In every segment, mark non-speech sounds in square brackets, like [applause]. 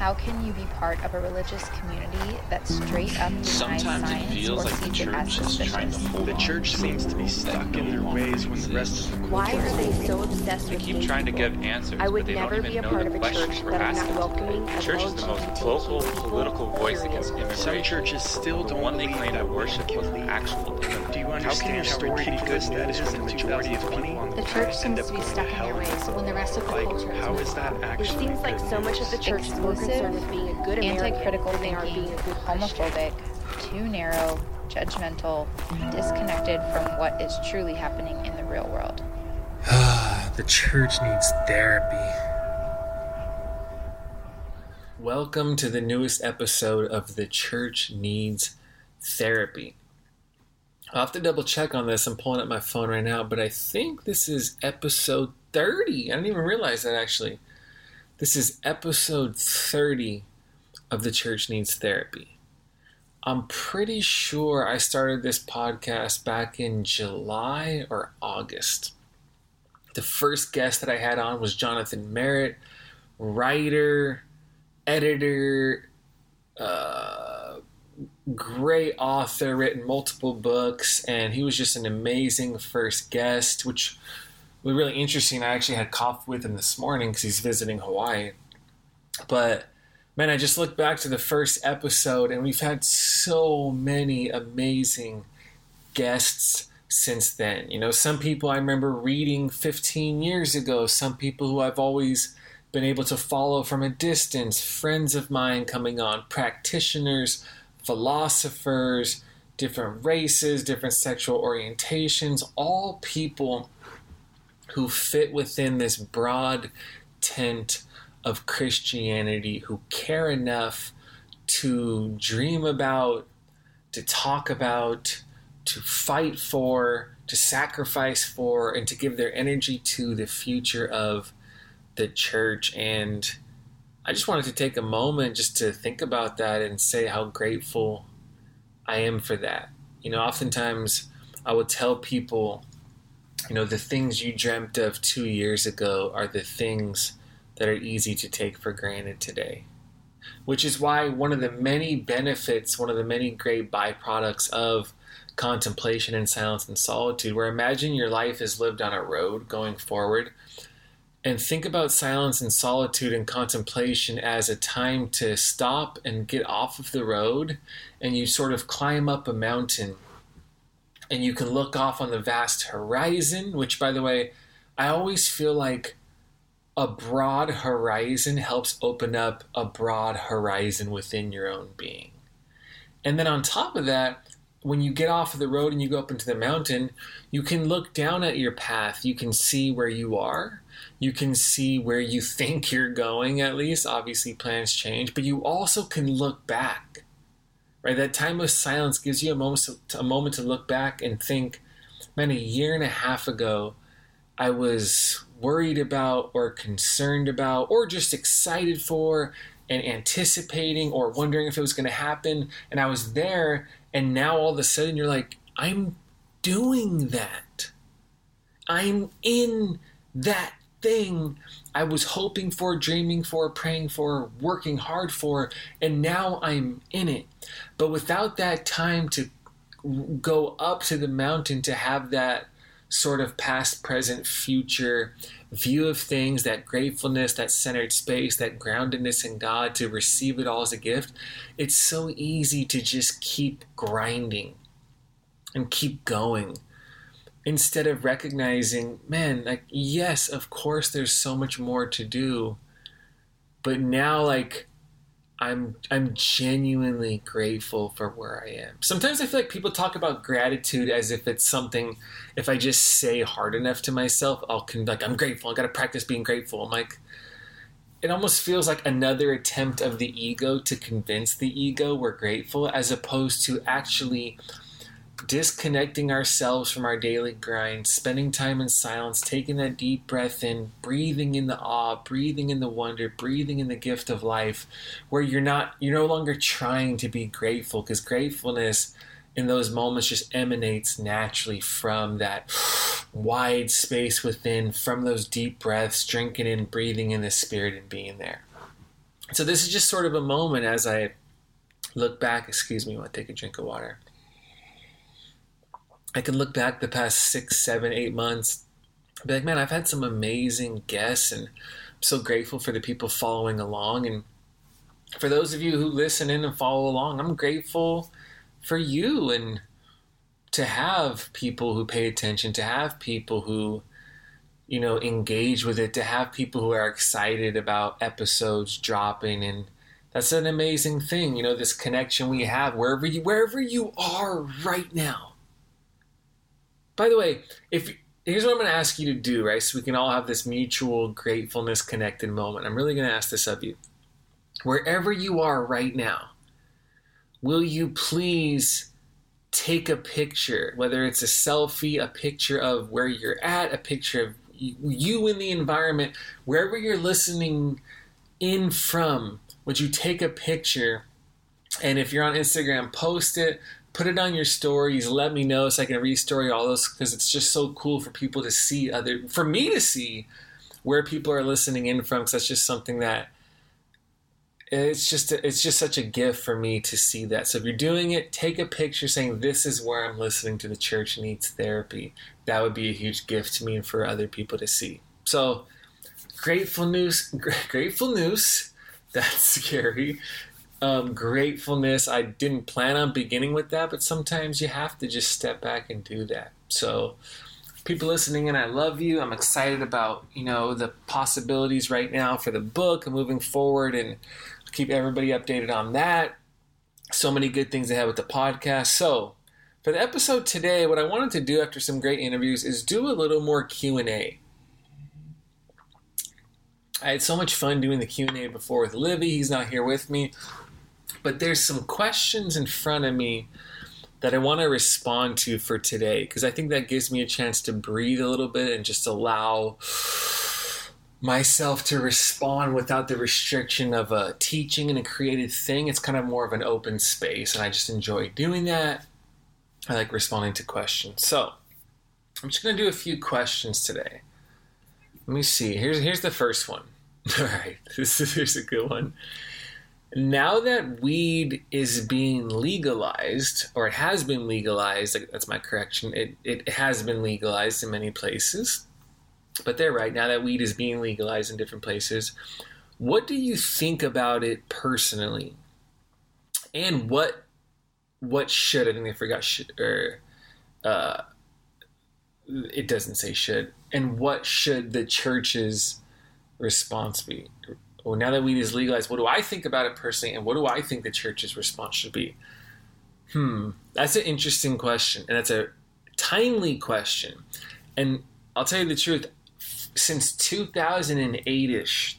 How can you be part of a religious community that straight up denies Sometimes it science feels or like the sees it as church is trying to suspicious? hold The church seems to be stuck in their ways when the rest of the Why are they so obsessed They with keep being trying to people? give answers, I would but they never don't even be even a know part the of a questions church we're that is asking. not welcoming The church is the most LGBT vocal political voice against immigration. Some churches still the don't one they claim that to worship can was an lead. actual Do you How can your understand how story be ridiculous good that when when the the majority of people on The the church end seems up to be going to stuck in their ways when the rest of the Like, culture is how moving that on. It seems like so much of the church is more concerned with being a good American anti-critical than they are thinking, being a homophobic, too narrow, judgmental, disconnected from what is truly happening in the real world. [sighs] the church needs therapy. Welcome to the newest episode of The Church Needs Therapy. I'll have to double check on this. I'm pulling up my phone right now, but I think this is episode 30. I didn't even realize that actually. This is episode 30 of The Church Needs Therapy. I'm pretty sure I started this podcast back in July or August. The first guest that I had on was Jonathan Merritt, writer, editor, uh, great author, written multiple books, and he was just an amazing first guest, which was really interesting. I actually had coffee with him this morning because he's visiting Hawaii. But man, I just look back to the first episode, and we've had so many amazing guests since then. You know, some people I remember reading 15 years ago, some people who I've always been able to follow from a distance, friends of mine coming on, practitioners, philosophers, different races, different sexual orientations, all people who fit within this broad tent of Christianity, who care enough to dream about, to talk about, to fight for, to sacrifice for, and to give their energy to the future of the church. And I just wanted to take a moment just to think about that and say how grateful I am for that. You know, oftentimes I will tell people, you know, the things you dreamt of two years ago are the things that are easy to take for granted today. Which is why one of the many benefits, one of the many great byproducts of contemplation and silence and solitude, where imagine your life is lived on a road going forward, and think about silence and solitude and contemplation as a time to stop and get off of the road and you sort of climb up a mountain and you can look off on the vast horizon, which, by the way, I always feel like a broad horizon helps open up a broad horizon within your own being. And then on top of that, when you get off of the road and you go up into the mountain, you can look down at your path. You can see where you are. You can see where you [laughs] think you're going, at least. Obviously, plans change, but you also can look back. Right? That time of silence gives you a moment to, a moment to look back and think, man, a year and a half ago, I was worried about or concerned about or just excited for and anticipating or wondering if it was going to happen. And I was there, and now all of a sudden you're like, I'm doing that. I'm in that thing I was hoping for, dreaming for, praying for, working hard for, and now I'm in it. But without that time to go up to the mountain to have that sort of past, present, future view of things, that gratefulness, that centered space, that groundedness in God, to receive it all as a gift, it's so easy to just keep grinding and keep going instead of recognizing, man, like, yes, of course, there's so much more to do, but now, like, I'm I'm genuinely grateful for where I am. Sometimes I feel like people talk about gratitude as if it's something. If I just say hard enough to myself, I'll like I'm grateful. I got to practice being grateful. I'm like, it almost feels like another attempt of the ego to convince the ego we're grateful, as opposed to actually disconnecting ourselves from our daily grind, spending time in silence, taking that deep breath in, breathing in the awe, breathing in the wonder, breathing in the gift of life, where you're not, you're no longer trying to be grateful because gratefulness in those moments just emanates naturally from that [sighs] wide space within, from those deep breaths, drinking in, breathing in the spirit and being there. So this is just sort of a moment as I look back. Excuse me, I want to take a drink of water. I can look back the past six, seven, eight months. Be like, man, I've had some amazing guests, and I'm so grateful for the people following along. And for those of you who listen in and follow along, I'm grateful for you and to have people who pay attention, to have people who, you know, engage with it, to have people who are excited about episodes dropping and that's an amazing thing, you know, this connection we have wherever you wherever you are right now. By the way, if here's what I'm going to ask you to do, right? So we can all have this mutual gratefulness connected moment. I'm really going to ask this of you. Wherever you are right now, will you please take a picture, whether it's a selfie, a picture of where you're at, a picture of you in the environment, wherever you're listening in from, would you take a picture? And if you're on Instagram, post it, put it on your stories, let me know so I can restory all those because it's just so cool for people to see other, for me to see where people are listening in from because that's just something that it's just it's just such a gift for me to see that. So if you're doing it, take a picture saying this is where I'm listening to the church needs therapy. That would be a huge gift to me and for other people to see. So grateful news, [laughs] grateful news. That's scary. Um, gratefulness. I didn't plan on beginning with that, but sometimes you have to just step back and do that. So people listening and I love you. I'm excited about, you know, the possibilities right now for the book and moving forward and keep everybody updated on that. So many good things ahead with the podcast. So, for the episode today, what I wanted to do after some great interviews is do a little more Q&A. I had so much fun doing the Q&A before with Livy. He's not here with me. But there's some questions in front of me that I want to respond to for today because I think that gives me a chance to breathe a little bit and just allow myself to respond without the restriction of a teaching and a created thing. It's kind of more of an open space, and I just enjoy doing that. I like responding to questions. So I'm just going to do a few questions today. Let me see. Here's here's the first one. [laughs] All right, [laughs] this is here's a good one. Now that weed is being legalized, or it has been legalized, that's my correction. It it has been legalized in many places but they're right. Now that weed is being legalized in different places, what do you think about it personally? And what what should I think they forgot should or uh, it doesn't say should. And what should the church's response be? Well, now that weed is legalized, what do I think about it personally, and what do I think the church's response should be? Hmm, that's an interesting question, and that's a timely question. And I'll tell you the truth, since 2008 ish,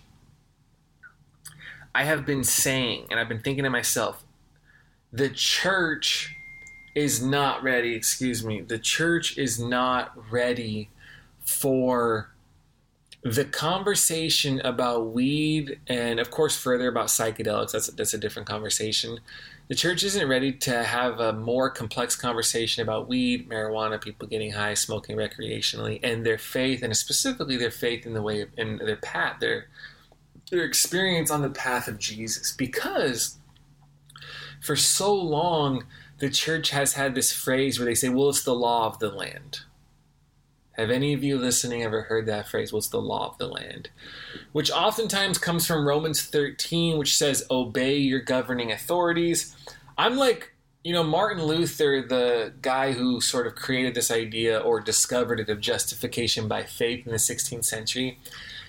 I have been saying, and I've been thinking to myself, the church is not ready, excuse me, the church is not ready for the conversation about weed and of course further about psychedelics that's that's a different conversation. The church isn't ready to have a more complex conversation about weed marijuana people getting high smoking recreationally and their faith and specifically their faith in the way of, in their path their their experience on the path of jesus. Because for so long the church has had this phrase where they say well it's the law of the land have any of you listening ever heard that phrase? What's the law of the land? Which oftentimes comes from Romans 13, which says, Obey your governing authorities. I'm like, you know, Martin Luther, the guy who sort of created this idea or discovered it of justification by faith in the 16th century.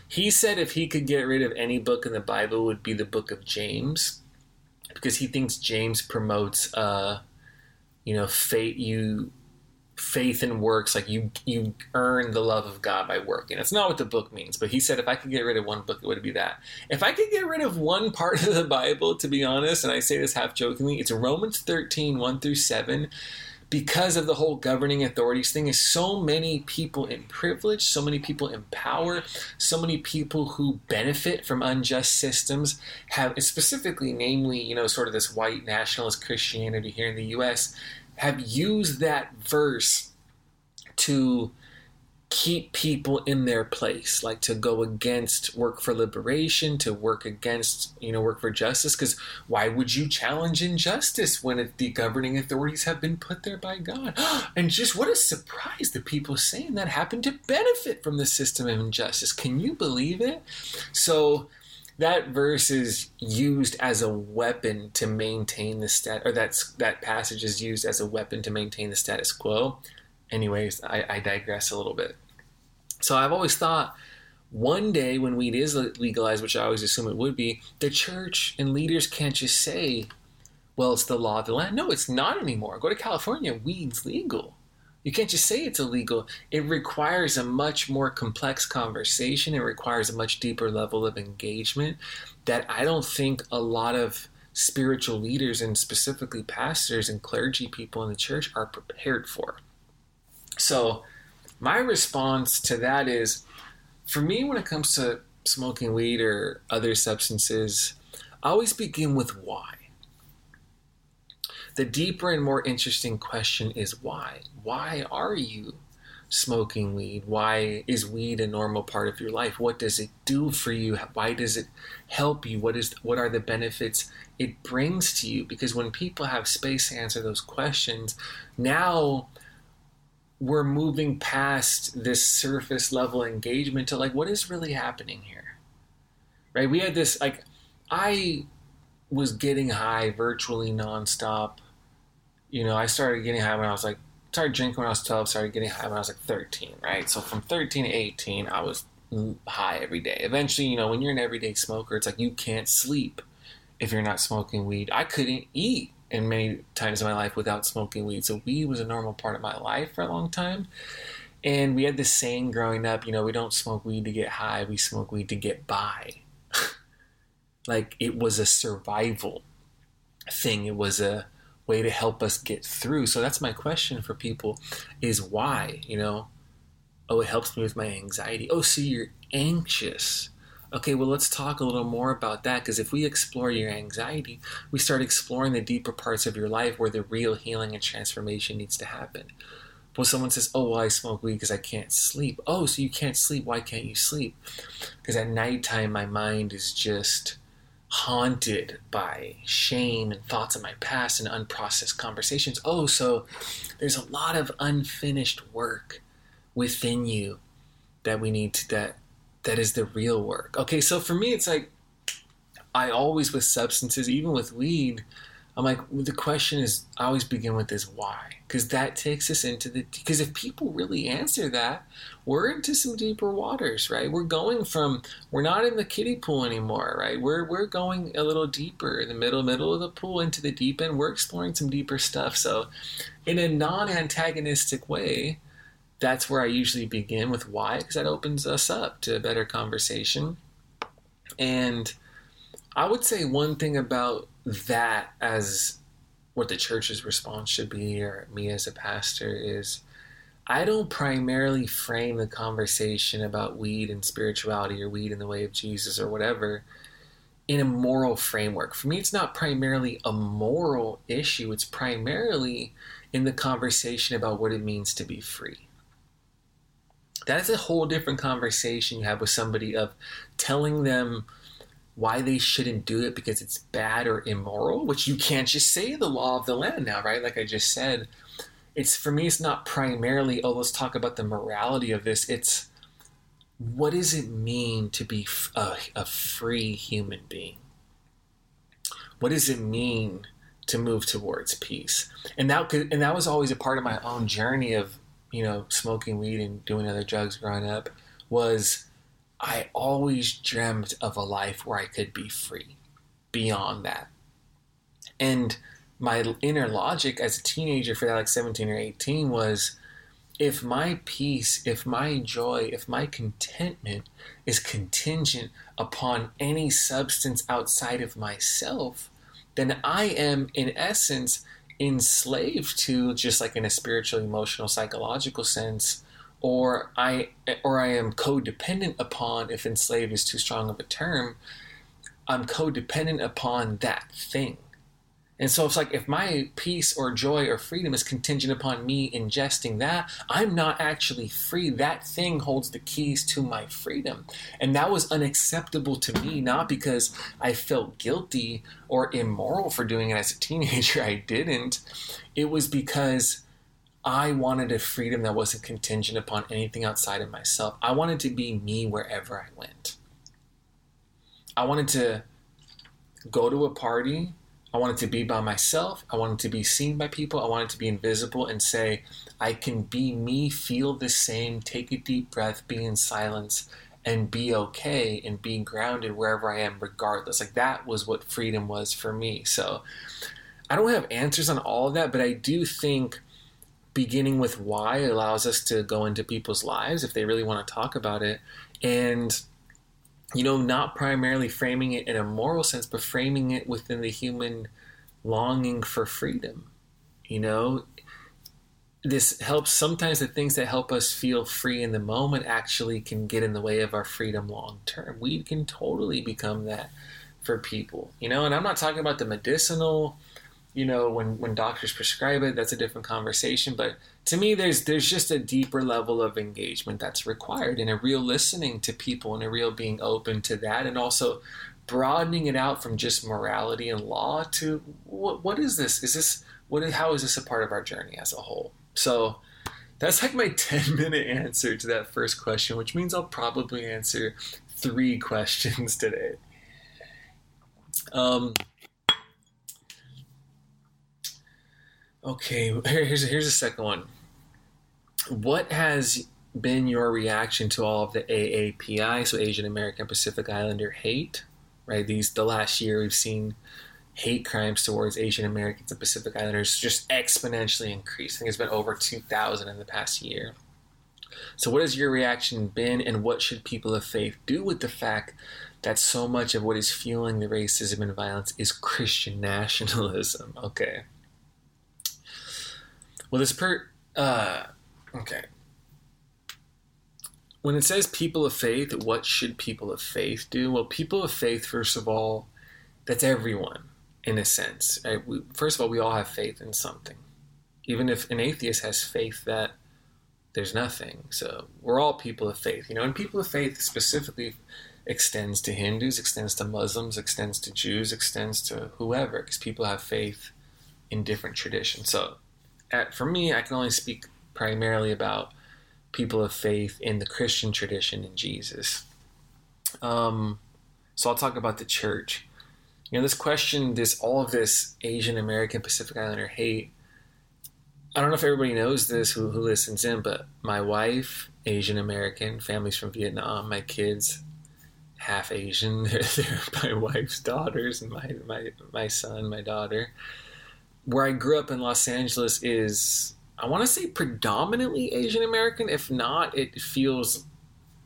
He said if he could get rid of any book in the Bible, it would be the book of James, because he thinks James promotes, uh, you know, faith. You faith and works like you you earn the love of god by working. That's not what the book means but he said if i could get rid of one book it would be that. If i could get rid of one part of the bible to be honest and i say this half jokingly it's romans 13 1 through 7 because of the whole governing authorities thing is so many people in privilege so many people in power so many people who benefit from unjust systems have specifically namely you know sort of this white nationalist christianity here in the us have used that verse to keep people in their place, like to go against work for liberation, to work against, you know, work for justice. Because why would you challenge injustice when it, the governing authorities have been put there by God? [gasps] And just what a surprise the people saying that happened to benefit from the system of injustice. Can you believe it? So that verse is used as a weapon to maintain the stat, or that's that passage is used as a weapon to maintain the status quo. Anyways, I, I digress a little bit. So I've always thought one day when weed is legalized, which I always assume it would be, the church and leaders can't just say, well, it's the law of the land. No, it's not anymore. Go to California, weed's legal. You can't just say it's illegal. It requires a much more complex conversation. It requires a much deeper level of engagement that I don't think a lot of spiritual leaders and specifically pastors and clergy people in the church are prepared for. So, my response to that is for me, when it comes to smoking weed or other substances, I always begin with why. The deeper and more interesting question is why? Why are you smoking weed? Why is weed a normal part of your life? What does it do for you? Why does it help you? What is what are the benefits it brings to you? Because when people have space to answer those questions, now we're moving past this surface level engagement to like what is really happening here right we had this like i was getting high virtually nonstop you know i started getting high when i was like started drinking when i was 12 started getting high when i was like 13 right so from 13 to 18 i was high every day eventually you know when you're an everyday smoker it's like you can't sleep if you're not smoking weed i couldn't eat in many times in my life without smoking weed. So weed was a normal part of my life for a long time. And we had this saying growing up, you know, we don't smoke weed to get high, we smoke weed to get by. [laughs] like it was a survival thing. It was a way to help us get through. So that's my question for people is why, you know? Oh, it helps me with my anxiety. Oh, so you're anxious Okay, well, let's talk a little more about that because if we explore your anxiety, we start exploring the deeper parts of your life where the real healing and transformation needs to happen. Well, someone says, Oh, well, I smoke weed because I can't sleep. Oh, so you can't sleep. Why can't you sleep? Because at nighttime, my mind is just haunted by shame and thoughts of my past and unprocessed conversations. Oh, so there's a lot of unfinished work within you that we need to, that that is the real work. Okay, so for me, it's like I always with substances, even with weed, I'm like the question is I always begin with this why because that takes us into the because if people really answer that we're into some deeper waters right? We're going from we're not in the kiddie pool anymore right? We're we're going a little deeper in the middle middle of the pool into the deep end. We're exploring some deeper stuff. So in a non-antagonistic way that's where I usually begin with why, because that opens us up to a better conversation. And I would say one thing about that as what the church's response should be, or me as a pastor, is I don't primarily frame the conversation about weed and spirituality or weed in the way of Jesus or whatever in a moral framework. For me, it's not primarily a moral issue, it's primarily in the conversation about what it means to be free that is a whole different conversation you have with somebody of telling them why they shouldn't do it because it's bad or immoral, which you can't just say the law of the land now, right? Like I just said, it's for me, it's not primarily, oh, let's talk about the morality of this. It's what does it mean to be a, a free human being? What does it mean to move towards peace? And that and that was always a part of my own journey of you know, smoking weed and doing other drugs growing up was I always dreamt of a life where I could be free beyond that. And my inner logic as a teenager for that like 17 or 18 was if my peace, if my joy, if my contentment is contingent upon any substance outside of myself, then I am in essence enslaved to just like in a spiritual emotional psychological sense or i or i am codependent upon if enslaved is too strong of a term i'm codependent upon that thing And so it's like if my peace or joy or freedom is contingent upon me ingesting that, I'm not actually free. That thing holds the keys to my freedom. And that was unacceptable to me, not because I felt guilty or immoral for doing it as a teenager. [laughs] I didn't. It was because I wanted a freedom that wasn't contingent upon anything outside of myself. I wanted to be me wherever I went. I wanted to go to a party I wanted to be by myself. I wanted to be seen by people. I wanted to be invisible and say, I can be me, feel the same, take a deep breath, be in silence, and be okay and be grounded wherever I am, regardless. Like that was what freedom was for me. So I don't have answers on all of that, but I do think beginning with why allows us to go into people's lives if they really want to talk about it. And you know, not primarily framing it in a moral sense, but framing it within the human longing for freedom. You know, this helps sometimes the things that help us feel free in the moment actually can get in the way of our freedom long term. We can totally become that for people, you know, and I'm not talking about the medicinal, you know, when, when doctors prescribe it, that's a different conversation, but to me there's there's just a deeper level of engagement that's required and a real listening to people and a real being open to that and also broadening it out from just morality and law to what what is this? Is this what how is this a part of our journey as a whole? So that's like my [laughs] 10 minute answer to that first question which means i'll probably answer three [laughs] questions today. Um Okay, [laughs] here's here's a second one. What has been your reaction to all of the AAPI, so Asian American Pacific Islander hate? Right, these the last year we've seen hate crimes towards Asian Americans and Pacific Islanders just exponentially increase. I think it's been over 2,000 in the past year. So, what has your reaction been, and what should people of faith do with the fact that so much of what is fueling the racism and violence is Christian nationalism? [laughs] Okay. Well, this per uh, okay. When it says people of faith, what should people of faith do? Well, people of faith, first of all, that's everyone in a sense. Right? We, first of all, we all have faith in something, even if an atheist has faith that there's nothing. So we're all people of faith, you know. And people of faith specifically extends to Hindus, extends to Muslims, extends to Jews, extends to whoever, because people have faith in different traditions. So at, for me, I can only speak primarily about people of faith in the Christian tradition in Jesus. Um, so I'll talk about the church. You know, this question, this all of this Asian American Pacific Islander hate. I don't know if everybody knows this who, who listens in, but my wife, Asian American, family's from Vietnam. My kids, half Asian. [laughs] They're, they're my wife's daughters, and my my my son, my daughter where I grew up in Los Angeles is I want to say predominantly Asian American. If not, it feels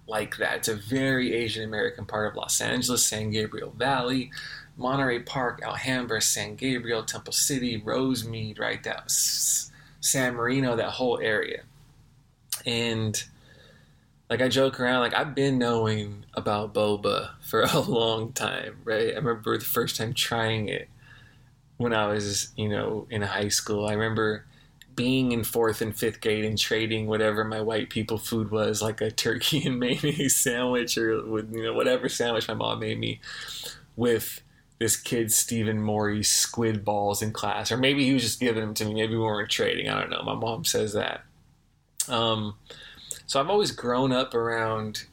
like that. It's a very Asian American part of Los Angeles, San Gabriel Valley, Monterey Park, Alhambra, San Gabriel, Temple City, Rosemead, right? That San Marino, that whole area. And like I joke around, like I've been knowing about boba for [laughs] a long time, right? I remember the first time trying it when I was, you know, in high school. I remember being in fourth and fifth grade and trading whatever my white people food was, like a turkey [laughs] and mayonnaise sandwich or with you know whatever sandwich my mom made me, with this kid Stephen Morey's squid balls in class, or maybe he was just giving them to me. Maybe we weren't trading. I don't know. My mom says that. Um, so I've always grown up around,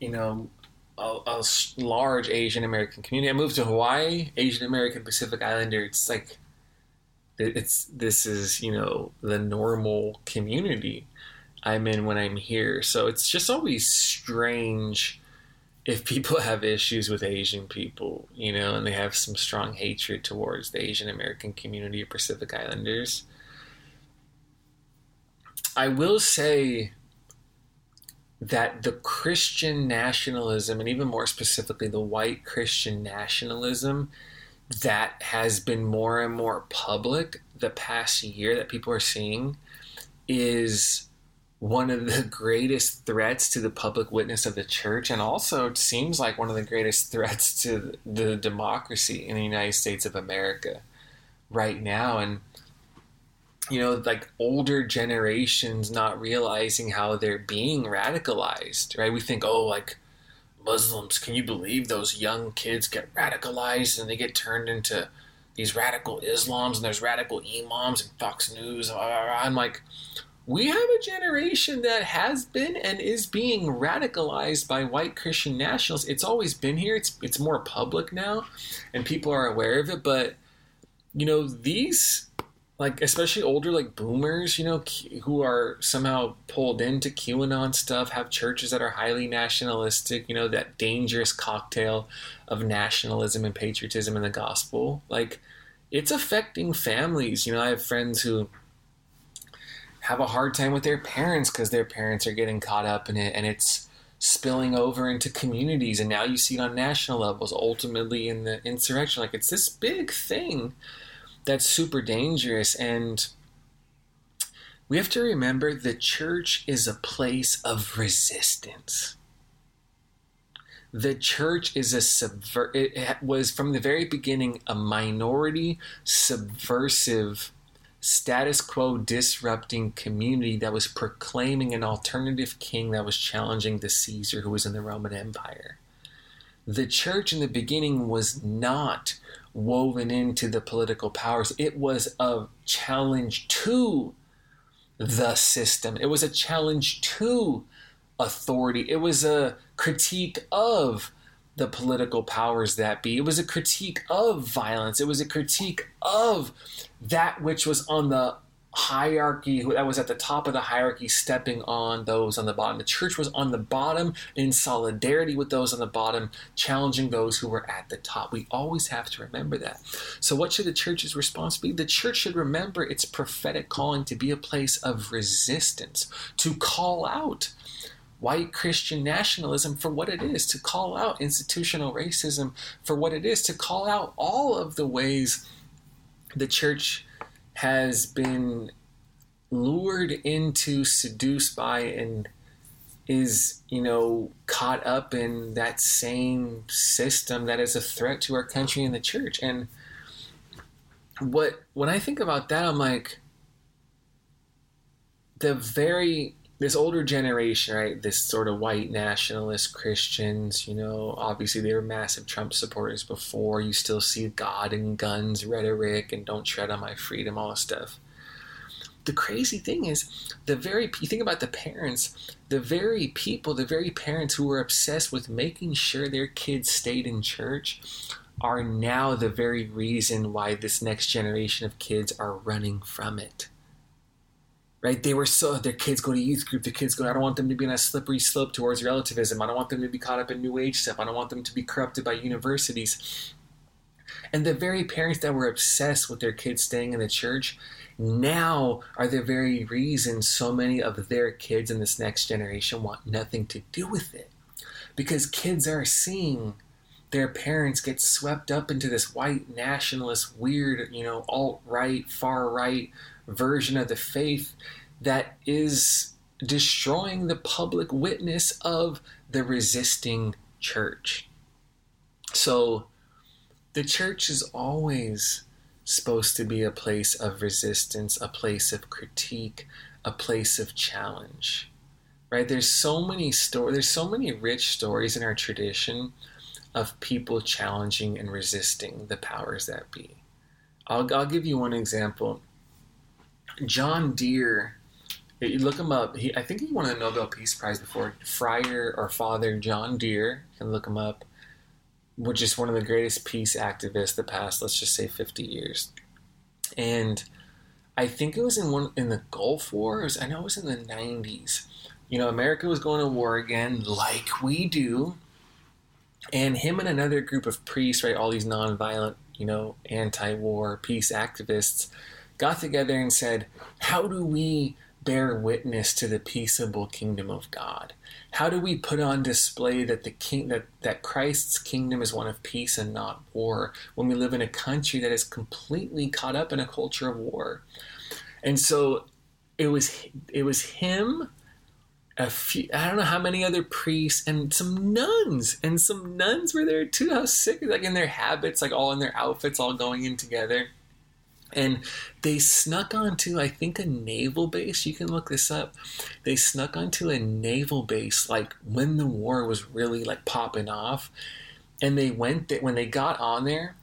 you know, a, a large Asian American community. I moved to Hawaii, Asian American Pacific Islander. It's like it's this is you know the normal community I'm in when I'm here. So it's just always strange if people [laughs] have issues with Asian people, you know, and they have some strong hatred towards the Asian American community of Pacific Islanders. I will say that the Christian nationalism, and even more specifically, the white Christian nationalism that has been more and more public the past year that people are seeing is one of the [laughs] greatest threats to the public witness of the church, and also it seems like one of the greatest threats to the democracy in the United States of America right now. And you know like older generations not realizing how they're being radicalized right we think oh like muslims can you believe those young kids get radicalized and they get turned into these radical islams and there's radical imams and fox news i'm like we have a generation that has been and is being radicalized by white Christian nationalists. It's always been here. It's it's more public now, and people are aware of it. But you know, these like especially older like boomers, you know, who are somehow pulled into QAnon stuff, have churches that are highly nationalistic. You know, that dangerous cocktail of nationalism and patriotism in the gospel. Like, it's affecting families. You know, I have friends who have a hard time with their parents because their parents are getting caught up in it and it's spilling over into communities and now you see it on national levels ultimately in the insurrection like it's this big thing that's super dangerous and we have to remember the church is a place of resistance the church is a subver it was from the very beginning a minority subversive status quo disrupting community that was proclaiming an alternative king that was challenging the Caesar who was in the Roman Empire. The church in the beginning was not woven into the political powers, it was a challenge to the system, it was a challenge to authority, it was a critique of the political powers that be. It was a critique of violence. It was a critique of that which was on the hierarchy, that was at the top of the hierarchy, stepping on those on the bottom. The church was on the bottom in solidarity with those on the bottom, challenging those who were at the top. We always have to remember that. So, what should the church's response be? The church should remember its prophetic calling to be a place of resistance, to call out white Christian nationalism for what it is, to call out institutional racism for what it is, to call out all of the ways the church has been lured into, seduced by, and is, you know, caught up in that same system that is a threat to our country and the church. And what when I think about that, I'm like, the very this older generation, right? This sort of white nationalist Christians, you know, obviously they were massive Trump supporters before. You still see God and guns rhetoric and don't tread on my freedom, all this stuff. The crazy thing is, the very, you think about the parents, the very people, the very parents who were obsessed with making sure their kids stayed in church are now the very reason why this next generation of kids are running from it right? They were so their kids go to youth group. Their kids go. I don't want them to be on a slippery slope towards relativism. I don't want them to be caught up in new age stuff. I don't want them to be corrupted by universities. And the very parents that were obsessed with their kids staying in the church now are the very reason so many of their kids in this next generation want nothing to do with it. Because kids are seeing their parents get swept up into this white nationalist, weird, you know, alt right, far right version of the faith that is destroying the public witness of the resisting church. So the church is always supposed to be a place of resistance, a place of critique, a place of challenge. Right? There's so many stories, there's so many rich stories in our tradition of people challenging and resisting the powers that be. I'll, I'll give you one example. John Dear, you look him up. He, I think he won a Nobel Peace Prize before. Friar or Father John Dear, you can look him up, which is one of the greatest peace activists the past, let's just say, 50 years. And I think it was in one in the Gulf Wars. I know it was in the 90s. You know, America was going to war again, like we do. And him and another group of priests, right, all these nonviolent, you know, anti-war peace activists got together and said, How do we bear witness to the peaceable kingdom of God? How do we put on display that the king that, that Christ's kingdom is one of peace and not war when we live in a country that is completely caught up in a culture of war? And so it was it was him a few I don't know how many other priests and some nuns and some nuns were there too. How sick like in their habits, like all in their outfits, all going in together And they snuck onto, I think, a naval base. You can look this up. They snuck onto a naval base like when the war was really like popping off. And they went there, when they got on there,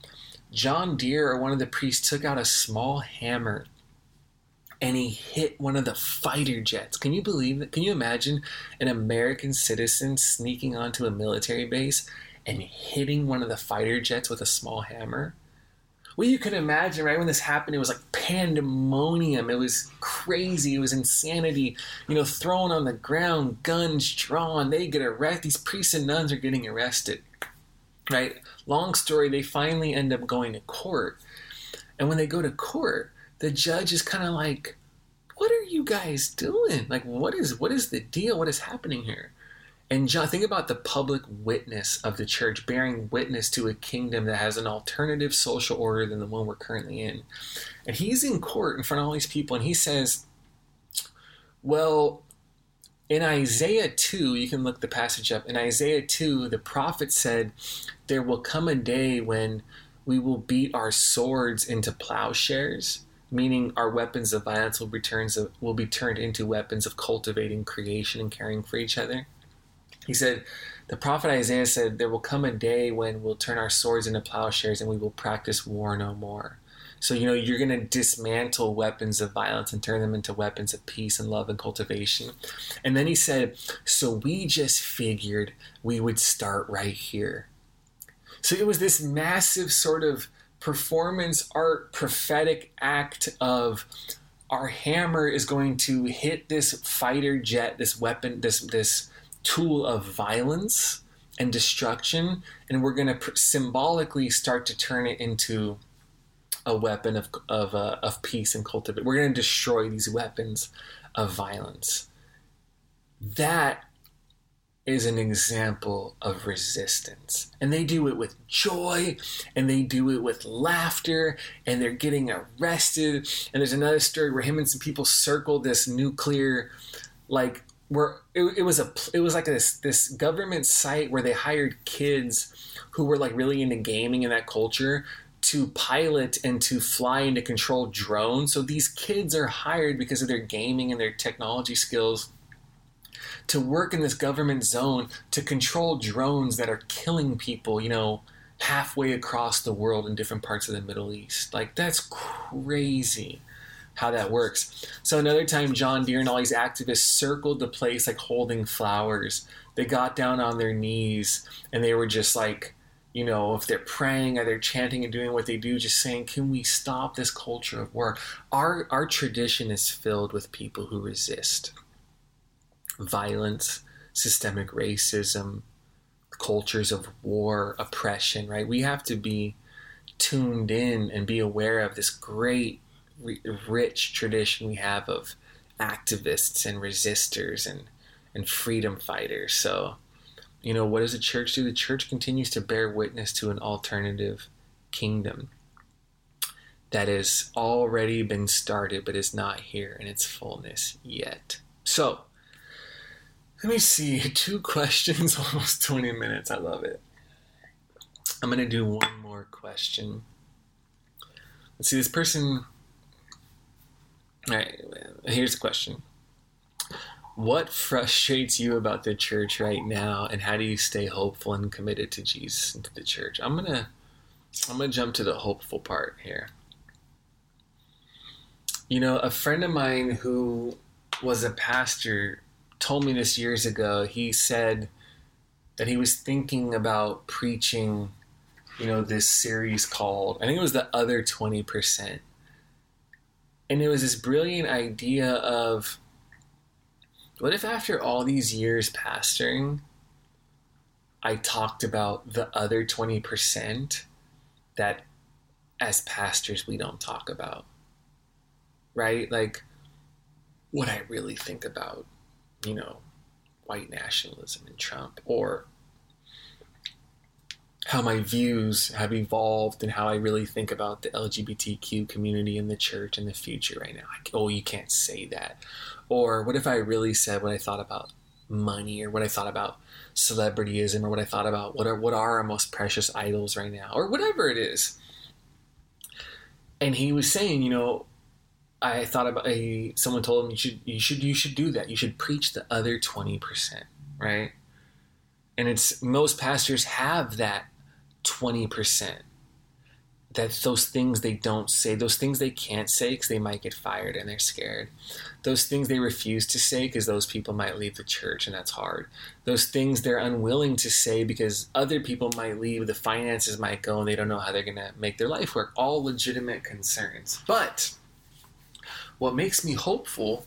John Dear or one of the priests took out a small hammer and he hit one of the fighter jets. Can you believe that? Can you imagine an American citizen sneaking onto a military base and hitting one of the fighter jets with a small hammer? Well, you can imagine, right? When this happened, it was like pandemonium. It was crazy. It was insanity. You know, thrown on the ground, guns drawn. They get arrested. These priests and nuns are getting arrested, right? Long story, they finally end up going to court. And when they go to court, the judge is kind of like, "What are you guys doing? Like, what is what is the deal? What is happening here?" And John, think about the public witness of the church bearing witness to a kingdom that has an alternative social order than the one we're currently in. And he's in court in front of all these people, and he says, "Well." In Isaiah 2, you can look the passage up. In Isaiah 2, the prophet said, There will come a day when we will beat our swords into plowshares meaning our weapons of violence will be, turned, will be turned into weapons of cultivating creation and caring for each other. He said, the prophet Isaiah said, There will come a day when we'll turn our swords into plowshares and we will practice war no more. So, you know, you're going to dismantle weapons of violence and turn them into weapons of peace and love and cultivation. And then he said, So we just figured we would start right here. So it was this massive sort of performance art prophetic act of our hammer is going to hit this fighter jet, this weapon, this this tool of violence and destruction, and we're going to pr- symbolically start to turn it into a weapon of of, uh, of peace and cultivate. We're going to destroy these weapons of violence. That is an example of resistance. And they do it with joy and they do it with laughter and they're getting arrested. And there's another story where him and some people circle this nuclear like where it, it was a it was like this this government site where they hired kids who were like really into gaming in that culture to pilot and to fly and to control drones. So these kids are hired because of their gaming and their technology skills to work in this government zone to control drones that are killing people, you know, halfway across the world in different parts of the Middle East. Like, that's crazy how that works. So, another time, John Dear and all these activists circled the place like holding flowers. They got down on their knees and they were just like, you know, if they're praying or they're chanting and doing what they do, just saying, "Can we stop this culture of war?" Our our tradition is filled with people who resist violence, systemic racism, cultures of war, oppression, right? We have to be tuned in and be aware of this great, rich tradition we have of activists and resistors and, and freedom fighters. So, you know, what does the church do? The church continues to bear witness to an alternative kingdom that has already been started but is not here in its fullness yet. So, let me see. [laughs] Two questions, [laughs] almost 20 minutes. I love it. I'm going to do one more question. Let's see. This person. All right. Here's the question What frustrates you about the church right now, and how do you stay hopeful and committed to Jesus and to the church? I'm to. I'm to jump to the hopeful part here. You know, a friend of mine who was a pastor told me this years ago. He said that he was thinking about preaching, you know, this series called, I think it was the other 20%. And it was this brilliant idea of what if after all these years pastoring, I talked about the other 20% that as pastors we don't talk about? Right? Like, what I really think about you know, white nationalism and Trump, or how my views have evolved and how I really think about the LGBTQ community in the church in the future right now. Like, oh, you can't say that. Or what if I really said what I thought about money or what I thought about celebrityism or what I thought about what are what are our most precious idols right now or whatever it is. and he was saying, you know, I thought about a someone told him you should you should you should do that. You should preach the other twenty percent, right? And it's most pastors have that twenty percent. That those things they don't say, those things they can't say because they might get fired and they're scared. Those things they refuse to say because those people might leave the church and that's hard. Those things they're unwilling to say because other people might leave, the finances might go, and they don't know how they're going to make their life work. All legitimate concerns. But what makes me hopeful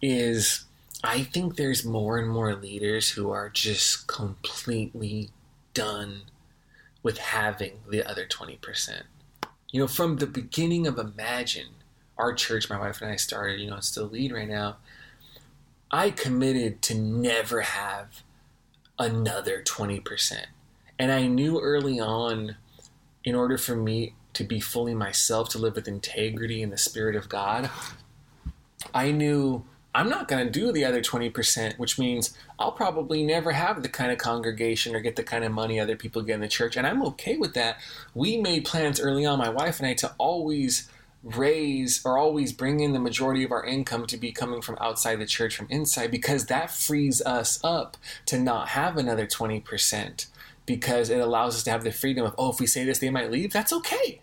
is I think there's more and more leaders who are just completely done with having the other 20%. You know, from the beginning of Imagine, our church, my wife and I started, you know, it's still lead right now. I committed to never have another 20%. And I knew early on, in order for me to be fully myself, to live with integrity in the Spirit of God, I knew I'm not going to do the other 20%, which means I'll probably never have the kind of congregation or get the kind of money other people get in the church. And I'm okay with that. We made plans early on, my wife and I, to always raise or always bring in the majority of our income to be coming from outside the church from inside because that frees us up to not have another 20% because it allows us to have the freedom of, oh, if we say this, they might leave. That's okay.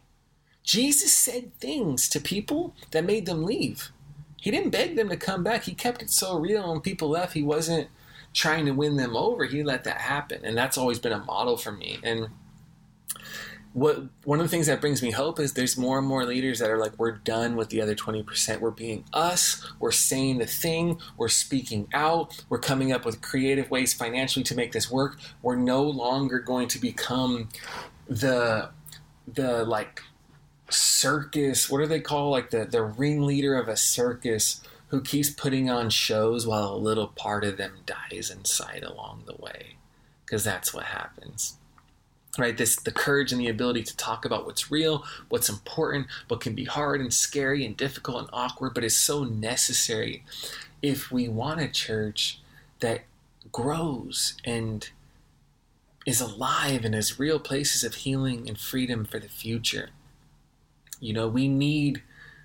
Jesus said things to people that made them leave. He didn't beg them to come back. He kept it so real when people left. He wasn't trying to win them over. He let that happen. And that's always been a model for me. And what one of the things that brings me hope is there's more and more leaders that are like we're done with the other 20% we're being us we're saying the thing we're speaking out we're coming up with creative ways financially to make this work we're no longer going to become the the like circus what do they call like the the ringleader of a circus who keeps putting on shows while a little part of them dies inside along the way? Because that's what happens. Right this the courage and the ability to talk about what's real what's important what can be hard and scary and difficult and awkward but is so necessary if we want a church that grows and is alive and is real places of healing and freedom for the future you know we need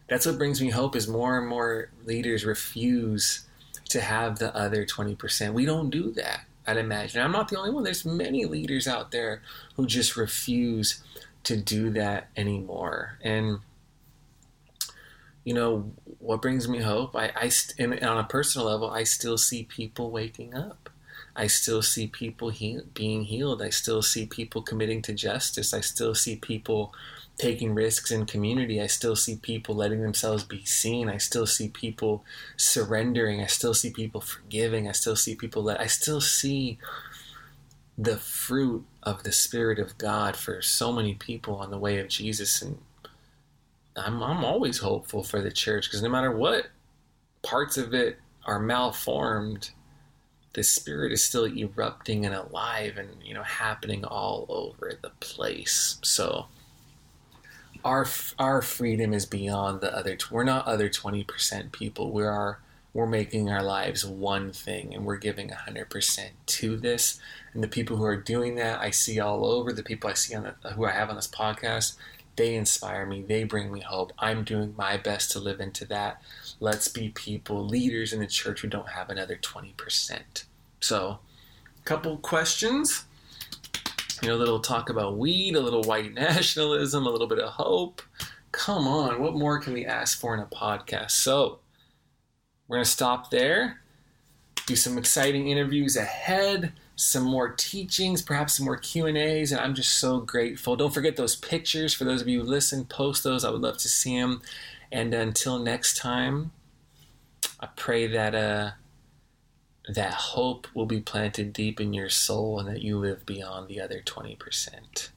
that's what brings me hope is more and more leaders refuse to have the other 20% we don't do that at Imagine. I'm not the only one. There's many leaders out there who just refuse to do that anymore. And you know what brings me hope? I, I st- on a personal level, I still see people waking up. I still see people he- being healed. I still see people committing to justice. I still see people taking risks in community. I still see people letting themselves be seen. I still see people surrendering. I still see people forgiving. I still see people let I still see the fruit of the Spirit of God for so many people on the way of Jesus. And I'm, I'm always hopeful for the church because no matter what parts of it are malformed, the Spirit is still erupting and alive and, you know, happening all over the place. So, our our freedom is beyond the other. We're not other twenty percent people. We are we're making our lives one thing, and we're giving hundred percent to this. And the people who are doing that, I see all over. The people I see on the, who I have on this podcast, they inspire me. They bring me hope. I'm doing my best to live into that. Let's be people, leaders in the church who don't have another twenty percent. So, couple questions you know, a little talk about weed, a little white [laughs] nationalism, a little bit of hope. Come on, what more can we ask for in a podcast? So, we're going to stop there. Do some exciting interviews ahead, some more teachings, perhaps some more Q&As, and I'm just so grateful. Don't forget those pictures for those of you who listen, post those. I would love to see them. And until next time, I pray that uh that hope will be planted deep in your soul and that you live beyond the other 20%.